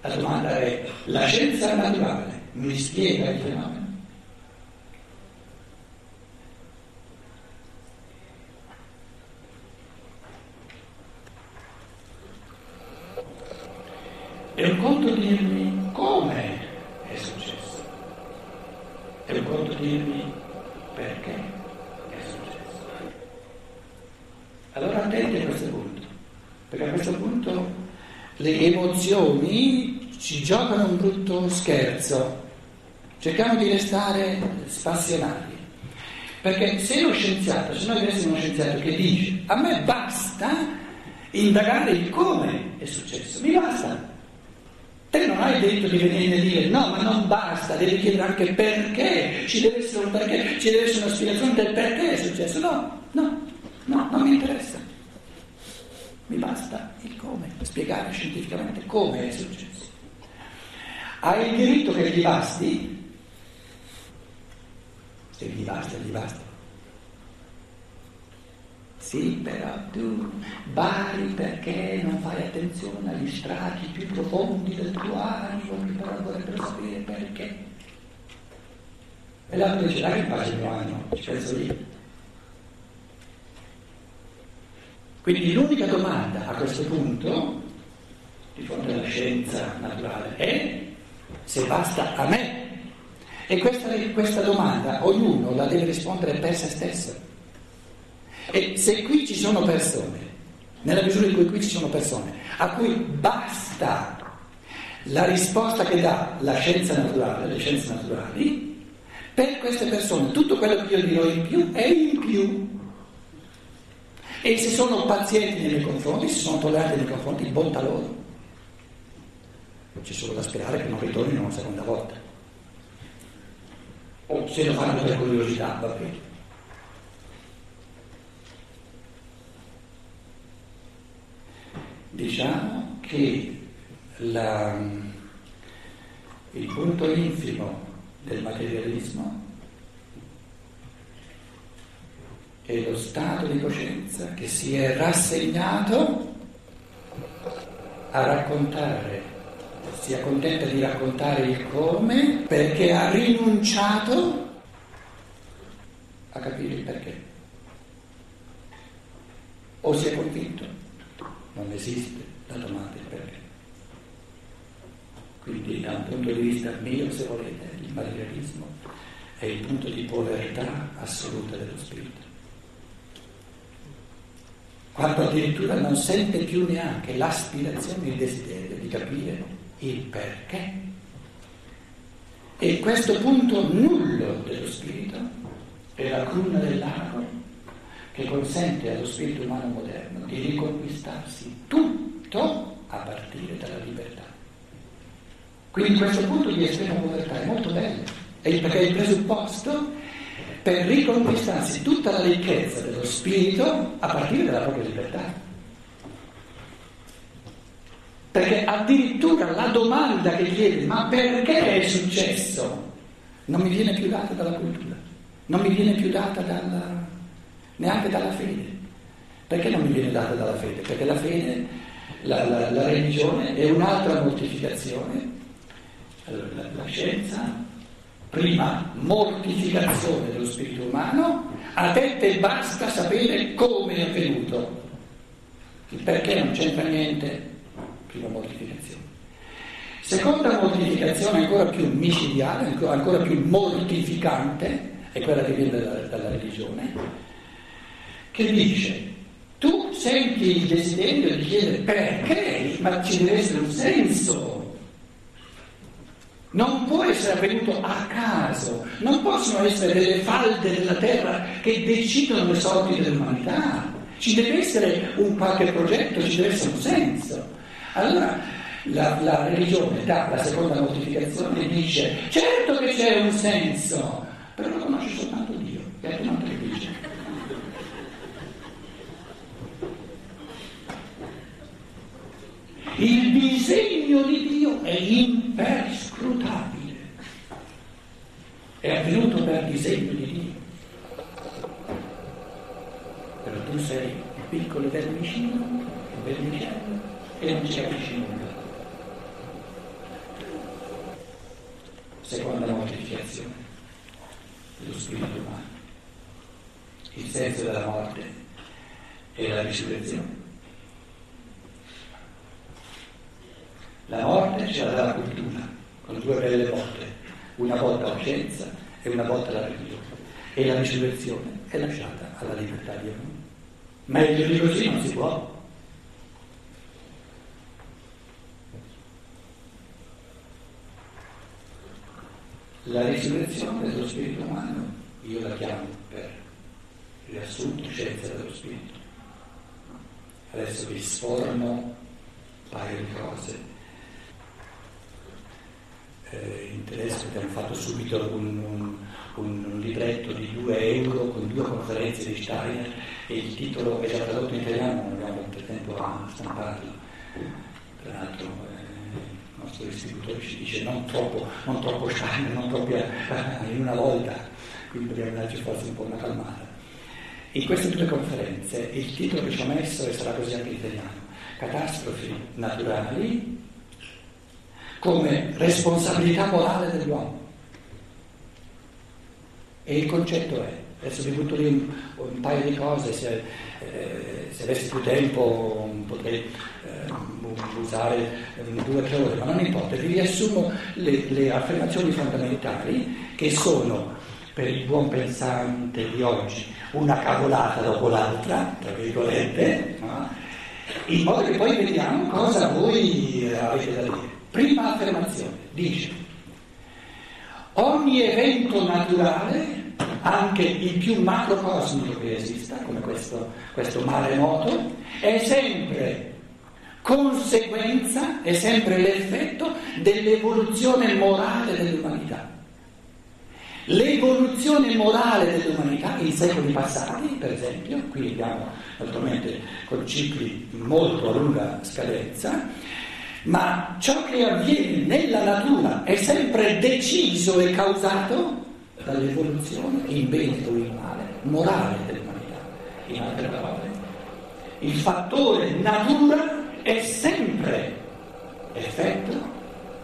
La domanda è, la scienza naturale mi spiega il fenomeno? È un conto dirmi come è successo, è un conto dirmi perché è successo. Allora attenti a questo punto, perché a questo punto le emozioni ci giocano un brutto scherzo, cerchiamo di restare spassionati. Perché se lo scienziato, se noi avessimo uno scienziato che dice a me basta indagare il come è successo, mi basta, Te non hai detto di venire a dire no, ma non basta, devi chiedere anche perché, ci deve essere un perché, ci deve essere una spiegazione del perché è successo. No, no, no, non mi interessa. Mi basta il come, spiegare scientificamente come è successo. Hai il diritto che gli basti, se gli basta, gli basta. Sì, però tu bari perché non fai attenzione agli strati più profondi del tuo animo, che però vorrebbero sapere perché. E l'altro dice, dai che pace il mio animo, ci penso io. Quindi l'unica domanda a questo punto, di fronte alla scienza naturale, è se basta a me. E questa, questa domanda ognuno la deve rispondere per se stesso. E se qui ci sono persone, nella misura in cui qui ci sono persone, a cui basta la risposta che dà la scienza naturale, le scienze naturali, per queste persone tutto quello che io dirò in più è in più. E se sono pazienti nei miei confronti, se sono tolleranti nei miei confronti, bontà loro. C'è solo da sperare che non ritornino una seconda volta. O se lo fanno per curiosità, va bene. diciamo che la, il punto infimo del materialismo è lo stato di coscienza che si è rassegnato a raccontare, si accontenta di raccontare il come perché ha rinunciato a capire il perché. O si è convinto non esiste la domanda del perché. Quindi da un punto di vista mio, se volete, il materialismo è il punto di povertà assoluta dello spirito. Quando addirittura non sente più neanche l'aspirazione, il desiderio di capire il perché. E questo punto nullo dello spirito è la cruna del lago che consente allo spirito umano moderno di riconquistarsi tutto a partire dalla libertà. Quindi questo punto di estrema povertà è molto bello, perché è il presupposto per riconquistarsi tutta la ricchezza dello spirito a partire dalla propria libertà. Perché addirittura la domanda che chiede ma perché è successo non mi viene più data dalla cultura, non mi viene più data dalla, neanche dalla fede. Perché non mi viene data dalla fede? Perché la fede, la, la, la religione è un'altra mortificazione. La, la scienza, prima mortificazione dello spirito umano, a te te basta sapere come è avvenuto. Il perché non c'entra niente, prima mortificazione. Seconda mortificazione ancora più micidiale, ancora, più mortificante, è quella che viene dalla, dalla religione, che dice tu senti il desiderio di chiedere perché, ma ci deve essere un senso. Non può essere avvenuto a caso, non possono essere delle falde della terra che decidono le sorti dell'umanità. Ci deve essere un qualche progetto, ci deve essere un senso. Allora la, la religione dà la seconda notificazione e dice certo che c'è un senso, però lo conosce soltanto Dio, e non te dice. Il disegno di Dio è imperscrutabile. È avvenuto per disegno di Dio. Però tu sei il piccolo vermicino, il vermicello, e non ci nulla. seconda mortificazione dello spirito umano. Il senso della morte e la risurrezione. La morte ce la dà la cultura, con due belle botte, una volta la scienza e una volta la religione. E la risurrezione è lasciata alla libertà di ognuno. Meglio di così non si può. La risurrezione dello spirito umano, io la chiamo per riassunto scienza dello spirito. Adesso vi sforno un paio di cose. Eh, in tedesco abbiamo fatto subito un, un, un, libretto di 2 euro con due conferenze di Steiner e il titolo è già tradotto in italiano, non abbiamo molto tempo a stamparlo. Tra l'altro distributore ci dice non troppo, non troppo Steiner, non troppo in una volta, quindi dobbiamo darci forse un po' una calmata. In queste due conferenze il titolo che ci ho messo, e sarà così anche in italiano, Catastrofi naturali come responsabilità morale dell'uomo. E il concetto è, adesso vi butto lì un, un paio di cose, se, eh, se avessi più tempo potrei eh, usare due o tre ore, ma non importa, vi riassumo le, le affermazioni fondamentali che sono per il buon pensante di oggi una cavolata dopo l'altra, tra virgolette, no? in modo che poi vediamo cosa voi avete da dire. Prima affermazione, dice, ogni evento naturale, anche il più macrocosmico che esista, come questo, questo maremoto, è sempre conseguenza, è sempre l'effetto dell'evoluzione morale dell'umanità. L'evoluzione morale dell'umanità in secoli passati, per esempio, qui abbiamo naturalmente con cicli molto a lunga scadenza, ma ciò che avviene nella natura è sempre deciso e causato dall'evoluzione, in bene o in male, morale dell'umanità. In altre parole, il fattore natura è sempre effetto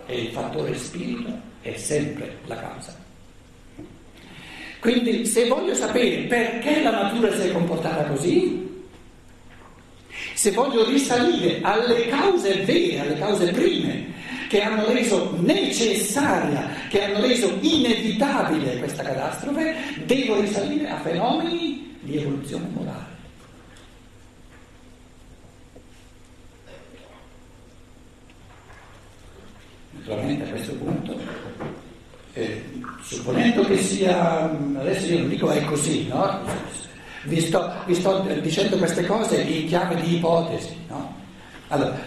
e il fattore spirito è sempre la causa. Quindi se voglio sapere perché la natura si è comportata così, se voglio risalire alle cause vere, alle cause prime, che hanno reso necessaria, che hanno reso inevitabile questa catastrofe, devo risalire a fenomeni di evoluzione morale. Naturalmente a questo punto, eh, supponendo che sia, adesso io non dico è così, no? Vi sto, vi sto, dicendo queste cose in chiave di ipotesi. No? Allora,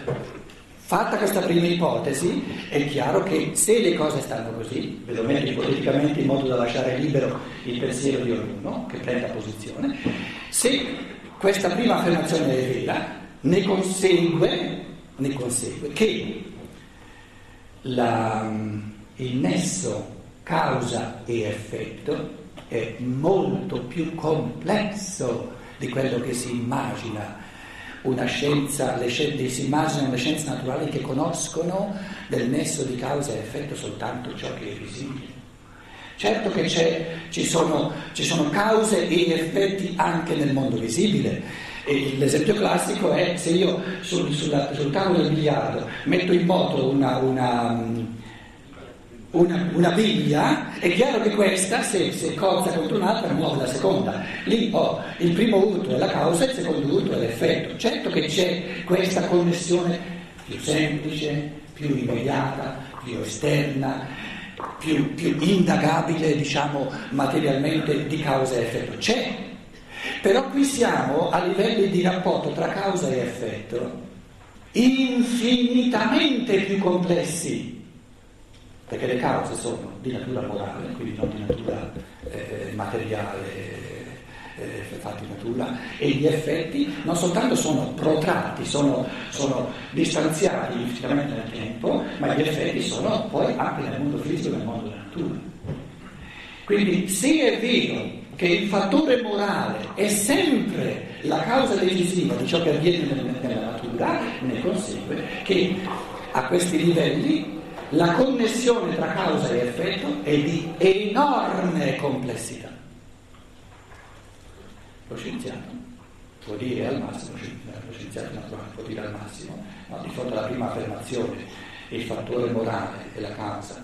fatta questa prima ipotesi, è chiaro che se le cose stanno così, ve lo metto ipoteticamente in modo da lasciare libero il pensiero di ognuno che prenda posizione, se questa prima affermazione è vera, ne consegue, ne consegue che la, il nesso causa e effetto è molto più complesso di quello che si immagina. Una scienza, le scienze, si immaginano le scienze naturali che conoscono del nesso di causa e effetto soltanto ciò che è visibile. Certo che ci sono, ci, sono, cause e effetti anche nel mondo visibile. E l'esempio classico è se io sul, sulla, sul tavolo del biliardo metto in moto una, una una, una, biglia, è chiaro che questa, se, se cozza contro un'altra, muove la seconda. Lì ho il primo urto è la causa, il secondo urto è l'effetto. Certo che c'è questa connessione più semplice, più immediata, più esterna, più, più indagabile, diciamo, materialmente di causa e effetto. C'è. Però qui siamo a livelli di rapporto tra causa e effetto infinitamente più complessi perché le cause sono di natura morale, quindi non di natura eh, materiale, eh, fatti in natura, e gli effetti non soltanto sono protratti, sono, sono distanziati fisicamente nel tempo, ma gli effetti sono poi anche nel mondo fisico e nel mondo della natura. Quindi se è vero che il fattore morale è sempre la causa decisiva di ciò che avviene nella natura, ne consegue che a questi livelli la connessione tra causa e effetto è di enorme complessità. Lo scienziato può dire al massimo, lo scienziato naturale può dire al massimo, no, di fronte alla prima affermazione, il fattore morale è la causa,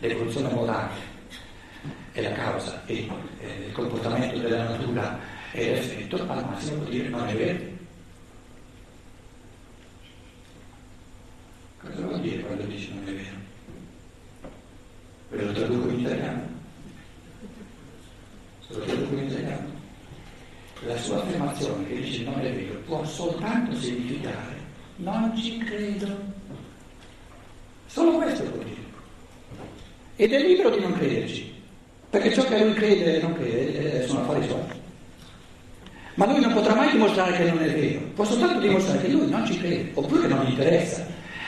l'evoluzione morale è la causa e eh, il comportamento della natura è l'effetto, al massimo può dire non è vero. Cosa vuol dire quando dice non è vero? Ve lo traduco in italiano. Lo traduco in italiano. La sua affermazione che dice non è vero può soltanto significare non ci credo. Solo questo può dire. Ed è libero di non crederci, perché ciò che lui crede e non crede eh, sono affari suoi. Ma lui non potrà mai dimostrare che non è vero, può soltanto dimostrare che lui non ci crede, oppure che non gli interessa.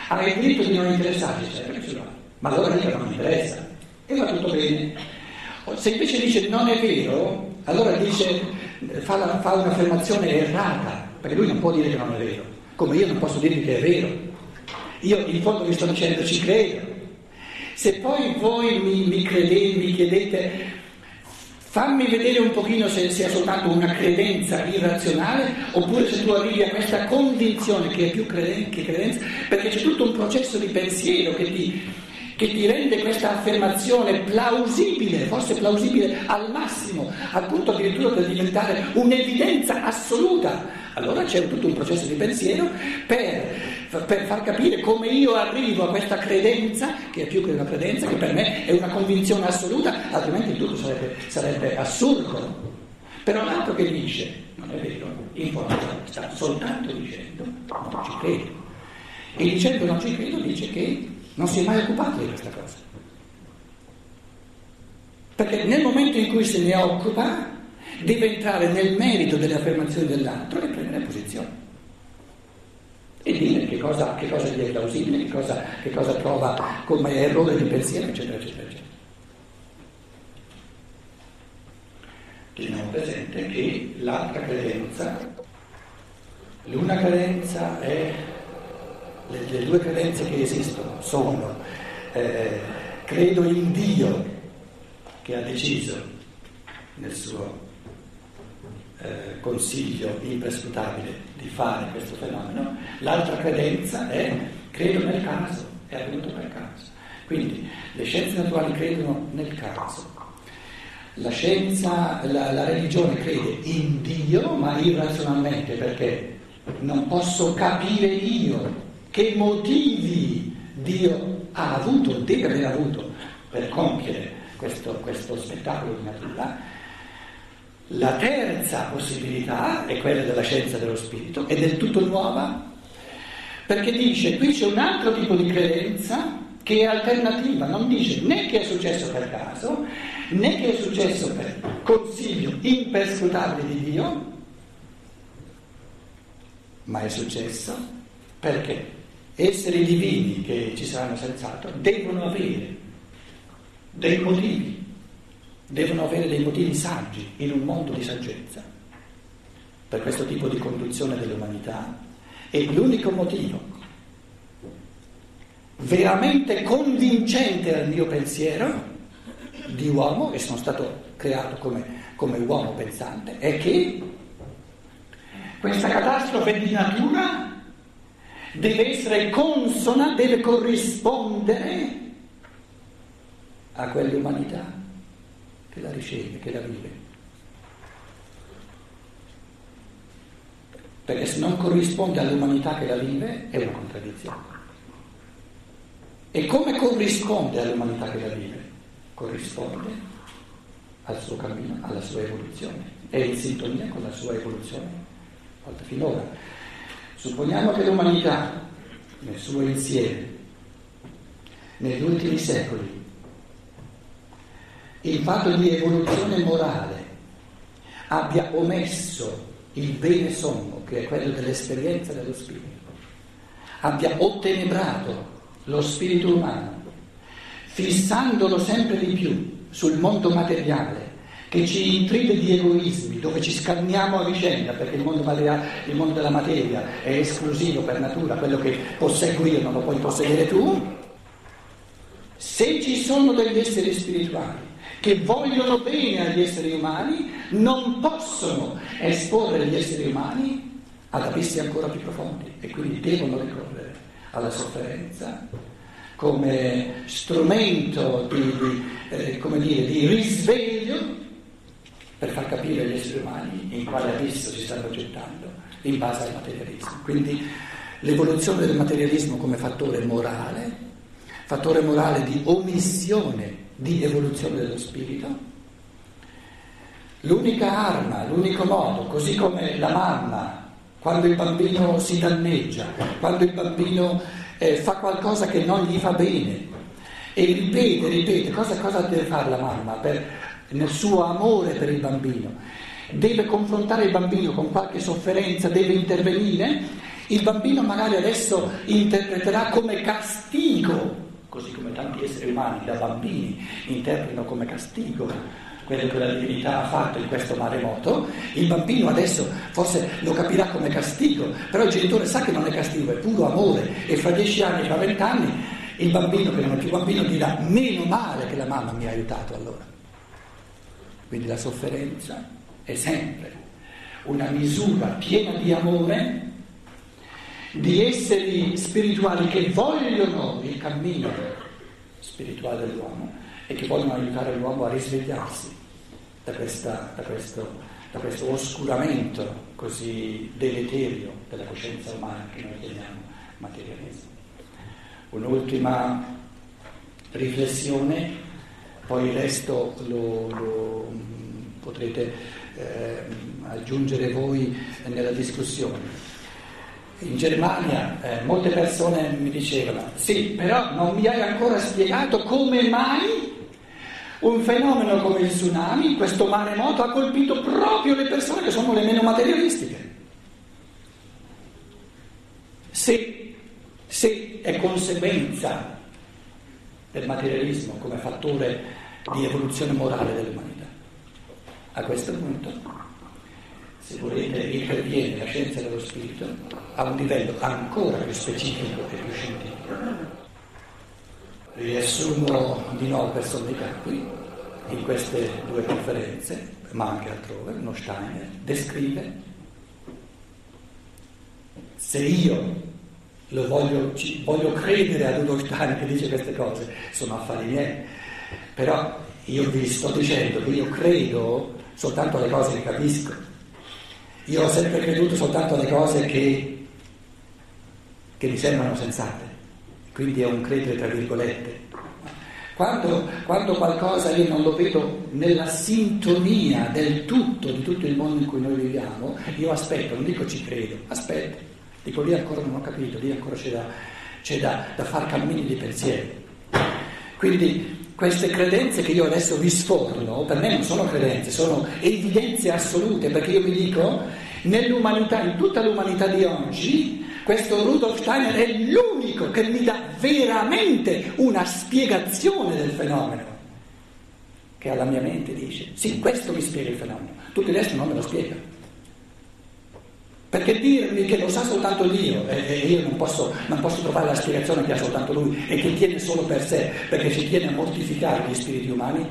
Ha il diritto di non interessarsi, certo ce l'ha, ma allora dica non interessa e va tutto bene. Se invece dice non è vero, allora dice, fa, la, fa un'affermazione errata, perché lui non può dire che non è vero, come io non posso dirgli che è vero. Io in fondo vi sto dicendo ci credo. Se poi voi mi, mi credete, mi chiedete Fammi vedere un pochino se sia soltanto una credenza irrazionale oppure se tu arrivi a questa convinzione che è più creden- che credenza, perché c'è tutto un processo di pensiero che ti, che ti rende questa affermazione plausibile, forse plausibile al massimo, al punto addirittura da diventare un'evidenza assoluta. Allora c'è tutto un processo di pensiero per, per, far capire come io arrivo a questa credenza, che è più che una credenza, che per me è una convinzione assoluta, altrimenti tutto sarebbe, sarebbe assurdo. Però l'altro che dice, non è vero, in sta soltanto dicendo non ci credo. E dicendo non ci credo dice che non si è mai occupato di questa cosa. Perché nel momento in cui se ne occupa deve entrare nel merito delle affermazioni dell'altro e prendere posizione. E dire che cosa, che cosa gli è plausibile, che cosa, che cosa trova come errore di pensiero, eccetera, eccetera, eccetera. Teniamo presente che l'altra credenza, l'una credenza è, le, le due credenze che esistono sono eh, credo in Dio che ha deciso nel suo eh, consiglio imprescrutabile di fare questo fenomeno, l'altra credenza è credo nel caso, è avvenuto per caso. Quindi le scienze naturali credono nel caso, la scienza, la, la religione crede in Dio, ma irrazionalmente perché non posso capire io che motivi Dio ha avuto, deve aver avuto per compiere questo, questo spettacolo di natura la terza possibilità è quella della scienza dello spirito, è del tutto nuova, perché dice qui c'è un altro tipo di credenza che è alternativa, non dice né che è successo per caso, né che è successo per consiglio imperscrutabile di Dio, ma è successo perché esseri divini che ci saranno senz'altro devono avere dei motivi devono avere dei motivi saggi in un mondo di saggezza. Per questo tipo di conduzione dell'umanità e l'unico motivo veramente convincente al mio pensiero di uomo, e sono stato creato come, come uomo pensante, è che questa catastrofe di natura deve essere consona, deve corrispondere a quell'umanità che la riceve, che la vive. Perché se non corrisponde all'umanità che la vive è una contraddizione. E come corrisponde all'umanità che la vive? Corrisponde al suo cammino, alla sua evoluzione. È in sintonia con la sua evoluzione finora. Supponiamo che l'umanità, nel suo insieme, negli ultimi secoli, il fatto di evoluzione morale abbia omesso il bene sommo, che è quello dell'esperienza dello spirito, abbia ottenebrato lo spirito umano, fissandolo sempre di più sul mondo materiale, che ci intride di egoismi, dove ci scanniamo a vicenda, perché il mondo, il mondo della materia è esclusivo per natura, quello che posseggo io non lo puoi possedere tu, Se ci sono degli esseri spirituali che vogliono bene agli esseri umani, non possono esporre gli esseri umani ad abissi ancora più profondi e quindi devono ricorrere alla sofferenza come strumento di, eh, come dire, di risveglio per far capire agli esseri umani in quale abisso si stanno gettando in base al materialismo. Quindi l'evoluzione del materialismo come fattore morale, fattore morale di omissione di evoluzione dello spirito, l'unica arma, l'unico modo, così come la mamma, quando il bambino si danneggia, quando il bambino eh, fa qualcosa che non gli fa bene e ripete, ripete, cosa, cosa deve fare la mamma per, nel suo amore per il bambino? Deve confrontare il bambino con qualche sofferenza, deve intervenire, il bambino magari adesso interpreterà come castigo, così come tanti esseri umani da bambini interpretano come castigo quello che la divinità ha fatto in questo maremoto, il bambino adesso forse lo capirà come castigo, però il genitore sa che non è castigo, è puro amore e fra dieci anni, fra vent'anni, il bambino che non è più bambino dirà meno male che la mamma mi ha aiutato allora. Quindi la sofferenza è sempre una misura piena di amore di esseri spirituali che vogliono il cammino spirituale dell'uomo e che vogliono aiutare l'uomo a risvegliarsi da, questa, da, questo, da questo oscuramento così deleterio della coscienza umana che noi chiamiamo materialismo. Un'ultima riflessione, poi il resto lo, lo potrete eh, aggiungere voi nella discussione. In Germania eh, molte persone mi dicevano, sì, però non mi hai ancora spiegato come mai un fenomeno come il tsunami, questo maremoto, ha colpito proprio le persone che sono le meno materialistiche. Se, se è conseguenza del materialismo come fattore di evoluzione morale dell'umanità, a questo punto, se volete, interviene la scienza dello spirito a un livello ancora più specifico e più scientifico. Riassumo di nuovo per sommità qui, in queste due conferenze, ma anche altrove, uno Steiner descrive se io lo voglio, voglio credere ad uno Steiner che dice queste cose, sono affari miei, però io vi sto dicendo che io credo soltanto alle cose che capisco. Io ho sempre creduto soltanto alle cose che, che mi sembrano sensate quindi è un credere tra virgolette. Quando, quando, qualcosa io non lo vedo nella sintonia del tutto, di tutto il mondo in cui noi viviamo, io aspetto, non dico ci credo, aspetto, dico lì ancora non ho capito, lì ancora c'è da, c'è da, da far cammini di pensiero. Quindi queste credenze che io adesso vi sforno, per me non sono credenze, sono evidenze assolute, perché io vi dico, nell'umanità, in tutta l'umanità di oggi, questo Rudolf Steiner è l'unico che mi dà veramente una spiegazione del fenomeno, che alla mia mente dice, sì, questo mi spiega il fenomeno, tutto il resto non me lo spiega. Perché dirmi che lo sa soltanto Dio e io non posso, non posso trovare la spiegazione che ha soltanto Lui e che tiene solo per sé, perché ci tiene a mortificare gli spiriti umani,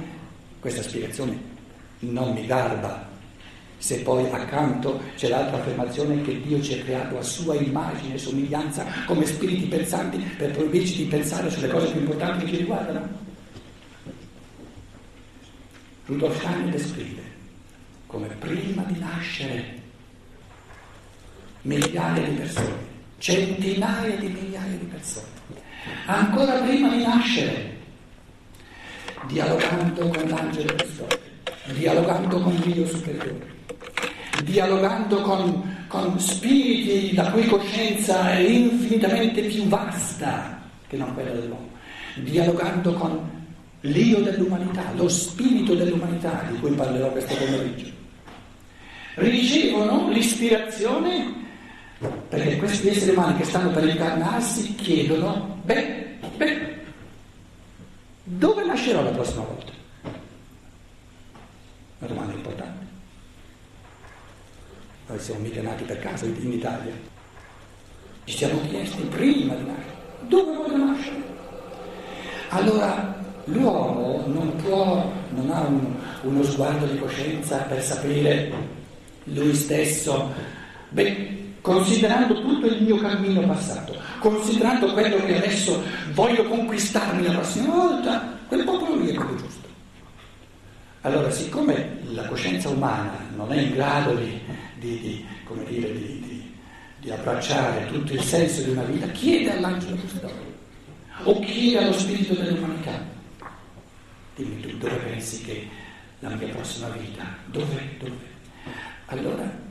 questa spiegazione non mi garba se poi accanto c'è l'altra affermazione che Dio ci ha creato a sua immagine e somiglianza come spiriti pensanti per proibirci di pensare sulle cose più importanti che ci riguardano. Rudolf Steiner descrive come prima di nascere migliaia di persone, centinaia di migliaia di persone, ancora prima di nascere, dialogando con l'angelo custode, dialogando con Dio superiore dialogando con, con spiriti la cui coscienza è infinitamente più vasta che non quella dell'uomo, dialogando con l'io dell'umanità, lo spirito dell'umanità di cui parlerò questo pomeriggio. Ricevono l'ispirazione perché questi esseri umani che stanno per incarnarsi chiedono, beh, beh, dove nascerò la prossima volta? Una domanda importante. Noi siamo mica nati per caso in Italia. Ci siamo chiesti prima di nascere, dove voglio nascere? Allora l'uomo non può, non ha un, uno sguardo di coscienza per sapere lui stesso, beh, considerando tutto il mio cammino passato, considerando quello che adesso voglio conquistarmi la prossima volta, quel popolo lì è quello giusto. Allora, siccome la coscienza umana non è in grado di, di, di, dire, di abbracciare tutto il senso di una vita, chiede all'angelo custode o chiede allo spirito dell'umanità. Dimmi tu dove pensi che la mia prossima vita, dove, dove? Allora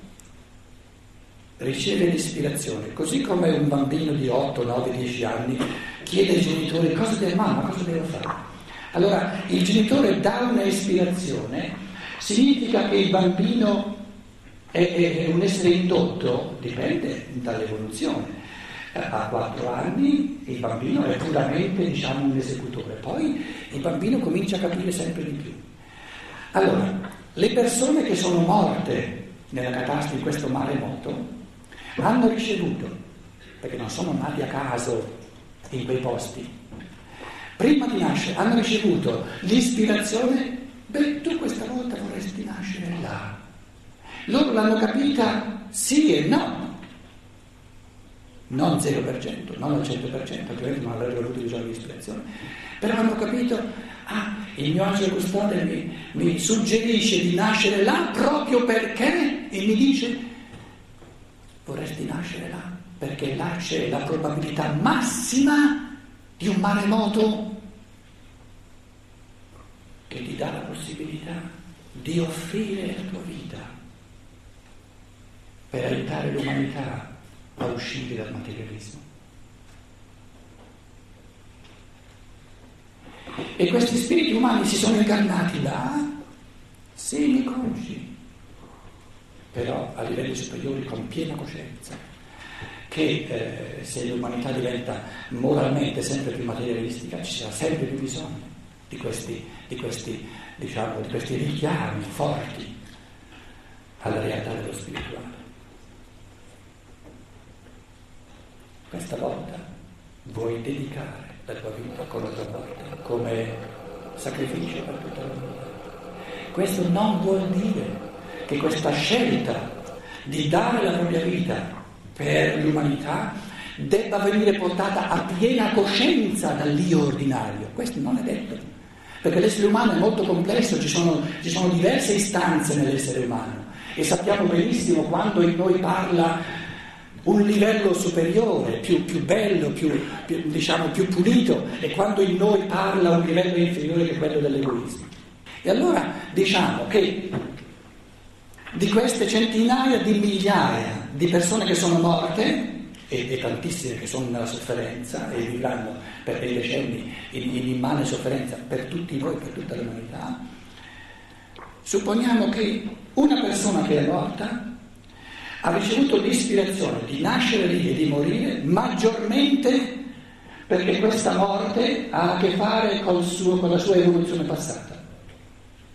riceve l'ispirazione, così come un bambino di 8, 9, 10 anni chiede ai genitori cosa devo mamma, cosa devo fare. Allora il genitore dà una ispirazione, significa che il bambino è, è, è un essere indotto, dipende dall'evoluzione. A quattro anni il bambino è puramente diciamo, un esecutore, poi il bambino comincia a capire sempre di più. Allora, le persone che sono morte nella catastrofe di questo maremoto hanno ricevuto, perché non sono nati a caso in quei posti, prima di nascere hanno ricevuto l'ispirazione, beh tu questa volta vorresti nascere là. Loro l'hanno capita sì e no. Non 0%, non al 100%, altrimenti non avrebbero avuto bisogno di ispirazione. Però hanno capito, ah, il mio angelo custode mi, mi suggerisce di nascere là proprio perché, e mi dice, vorresti nascere là, perché là c'è la probabilità massima di un maremoto che ti dà la possibilità di offrire la tua vita per aiutare l'umanità a uscire dal materialismo. E questi spiriti umani si sono incarnati là, semiconsci, però a livelli superiori con piena coscienza, che eh, se l'umanità diventa moralmente sempre più materialistica ci sarà sempre più bisogno di questi, di questi, diciamo, di questi richiami forti alla realtà dello spirituale. Questa volta vuoi dedicare la tua vita con la tua morte come sacrificio per tutta l'umanità. Questo non vuol dire che questa scelta di dare la propria vita per l'umanità debba venire portata a piena coscienza dall'io ordinario. Questo non è detto perché l'essere umano è molto complesso, ci sono, ci sono diverse istanze nell'essere umano e sappiamo benissimo quando in noi parla un livello superiore, più, più bello, più, più, diciamo, più pulito, e quando in noi parla un livello inferiore che quello dell'egoismo. E allora diciamo che di queste centinaia di migliaia di persone che sono morte, e, e, tantissime che sono nella sofferenza e vivranno per dei decenni in, in immane sofferenza per tutti noi, per tutta l'umanità, supponiamo che una persona che è morta ha ricevuto l'ispirazione di nascere lì e di morire maggiormente perché questa morte ha a che fare con, suo, con la sua evoluzione passata.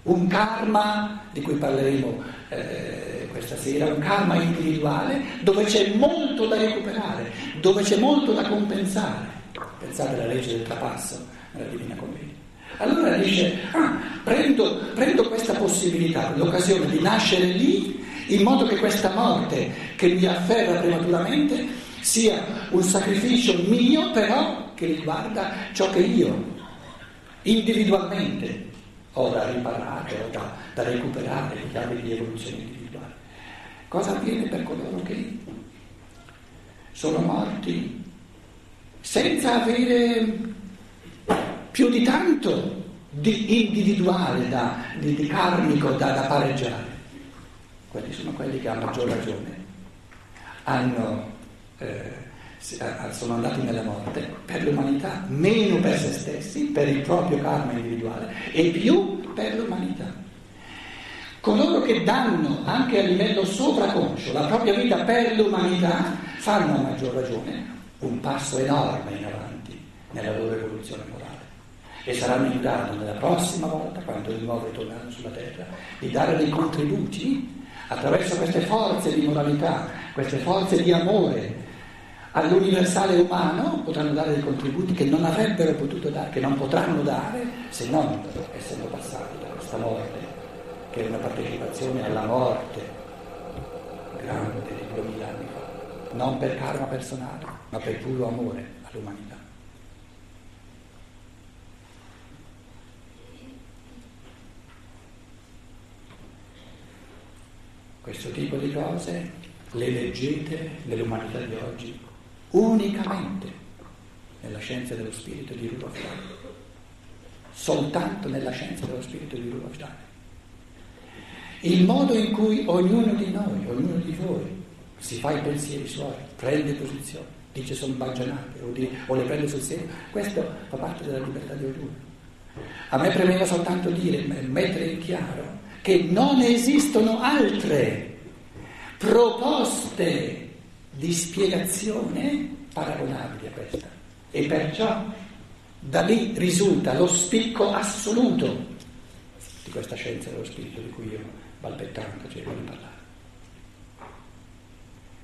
Un karma di cui parleremo eh, questa sera, un karma individuale dove c'è molto da recuperare, dove c'è molto da compensare. Pensate alla legge del trapasso nella Divina Commedia. Allora dice, ah, prendo, prendo questa possibilità, l'occasione di nascere lì, in modo che questa morte che mi afferra prematuramente sia un sacrificio mio, però che riguarda ciò che io individualmente ho da riparare, ho da, da recuperare, le chiavi di evoluzione individuale. Cosa avviene per coloro che sono morti senza avere più di tanto di individuale, da, di, di karmico da, da pareggiare? Quelli sono quelli che a maggior ragione hanno eh, sono andati nella morte per l'umanità, meno per se stessi, per il proprio karma individuale e più per l'umanità. Coloro che danno anche a livello sovraconscio la propria vita per l'umanità fanno a maggior ragione un passo enorme in avanti nella loro evoluzione morale e saranno in grado nella prossima volta, quando di nuovo ritorneranno sulla terra, di dare dei contributi attraverso queste forze di moralità, queste forze di amore all'universale umano potranno dare dei contributi che non avrebbero potuto dare, che non potranno dare se non essendo passati da questa morte, che è una partecipazione alla morte grande di duemila anni fa, non per karma personale, ma per puro amore all'umanità. Questo tipo di cose le leggete nell'umanità di oggi unicamente nella scienza dello spirito di Rudolf Steiner. Soltanto nella scienza dello spirito di Rudolf Steiner. Il modo in cui ognuno di noi, ognuno di voi, si fa i pensieri suoi, prende posizione, dice sono baggianate o, o le prende sul serio, questo fa parte della libertà di ognuno. A me premeva soltanto dire, mettere in chiaro che non esistono altre proposte di spiegazione paragonabili a questa. E perciò da lì risulta lo spicco assoluto di questa scienza dello spirito di cui io balbettando cerco di parlare.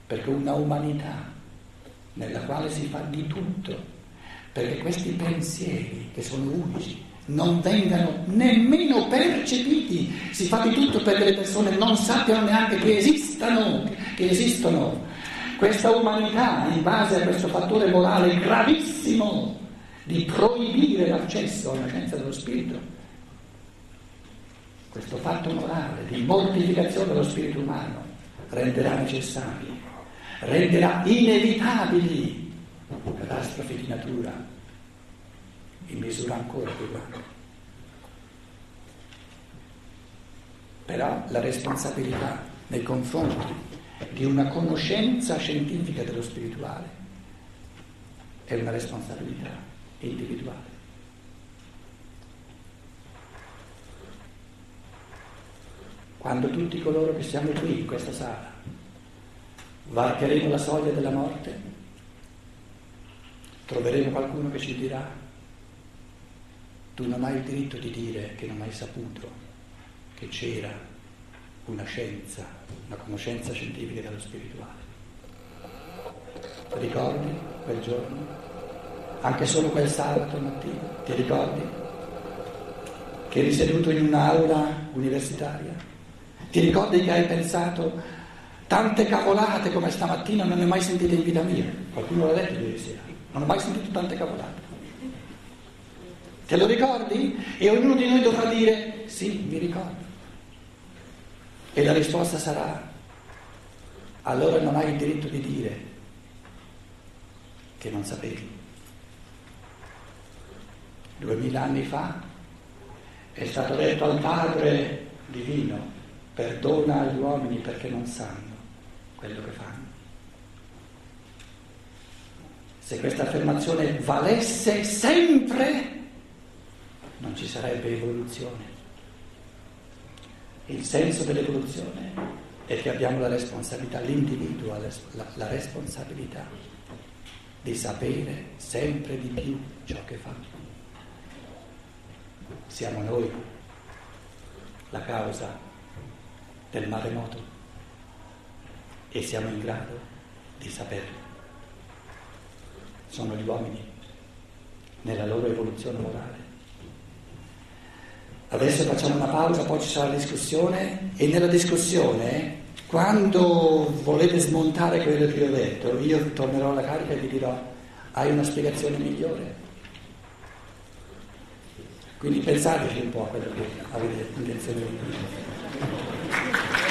Perché una umanità nella quale si fa di tutto, perché questi pensieri che sono unici, non vengano nemmeno percepiti. Si fa di tutto perché le persone non sappiano neanche che esistano, che esistono. Questa umanità, in base a questo fattore morale gravissimo di proibire l'accesso alla scienza dello spirito, questo fatto morale di mortificazione dello spirito umano renderà necessari, renderà inevitabili catastrofi di natura in misura ancora più grande. Però la responsabilità nei confronti di una conoscenza scientifica dello spirituale è una responsabilità individuale. Quando tutti coloro che siamo qui in questa sala varcheremo la soglia della morte, troveremo qualcuno che ci dirà tu non hai il diritto di dire che non hai saputo che c'era una scienza, una conoscenza scientifica dello spirituale. Ricordi quel giorno? Anche solo quel sabato mattina? Ti ricordi? Che eri seduto in un'aula universitaria? Ti ricordi che hai pensato tante cavolate come stamattina non ne ho mai sentite in vita mia? Qualcuno l'ha detto ieri sera. Non ho mai sentito tante cavolate. Te lo ricordi? E ognuno di noi dovrà dire sì, mi ricordo. E la risposta sarà, allora non hai il diritto di dire che non sapevi. Duemila anni fa è stato detto al Padre Divino, perdona agli uomini perché non sanno quello che fanno. Se questa affermazione valesse sempre, non ci sarebbe evoluzione. Il senso dell'evoluzione è che abbiamo la responsabilità, l'individuo ha la, la responsabilità di sapere sempre di più ciò che fa. Siamo noi la causa del maremoto e siamo in grado di saperlo. Sono gli uomini nella loro evoluzione morale Adesso facciamo una pausa, poi ci sarà la discussione e nella discussione, quando volete smontare quello che ho detto, io tornerò alla carica e vi dirò, hai una spiegazione migliore? Quindi pensateci un po' a quello che avete intenzione di dire.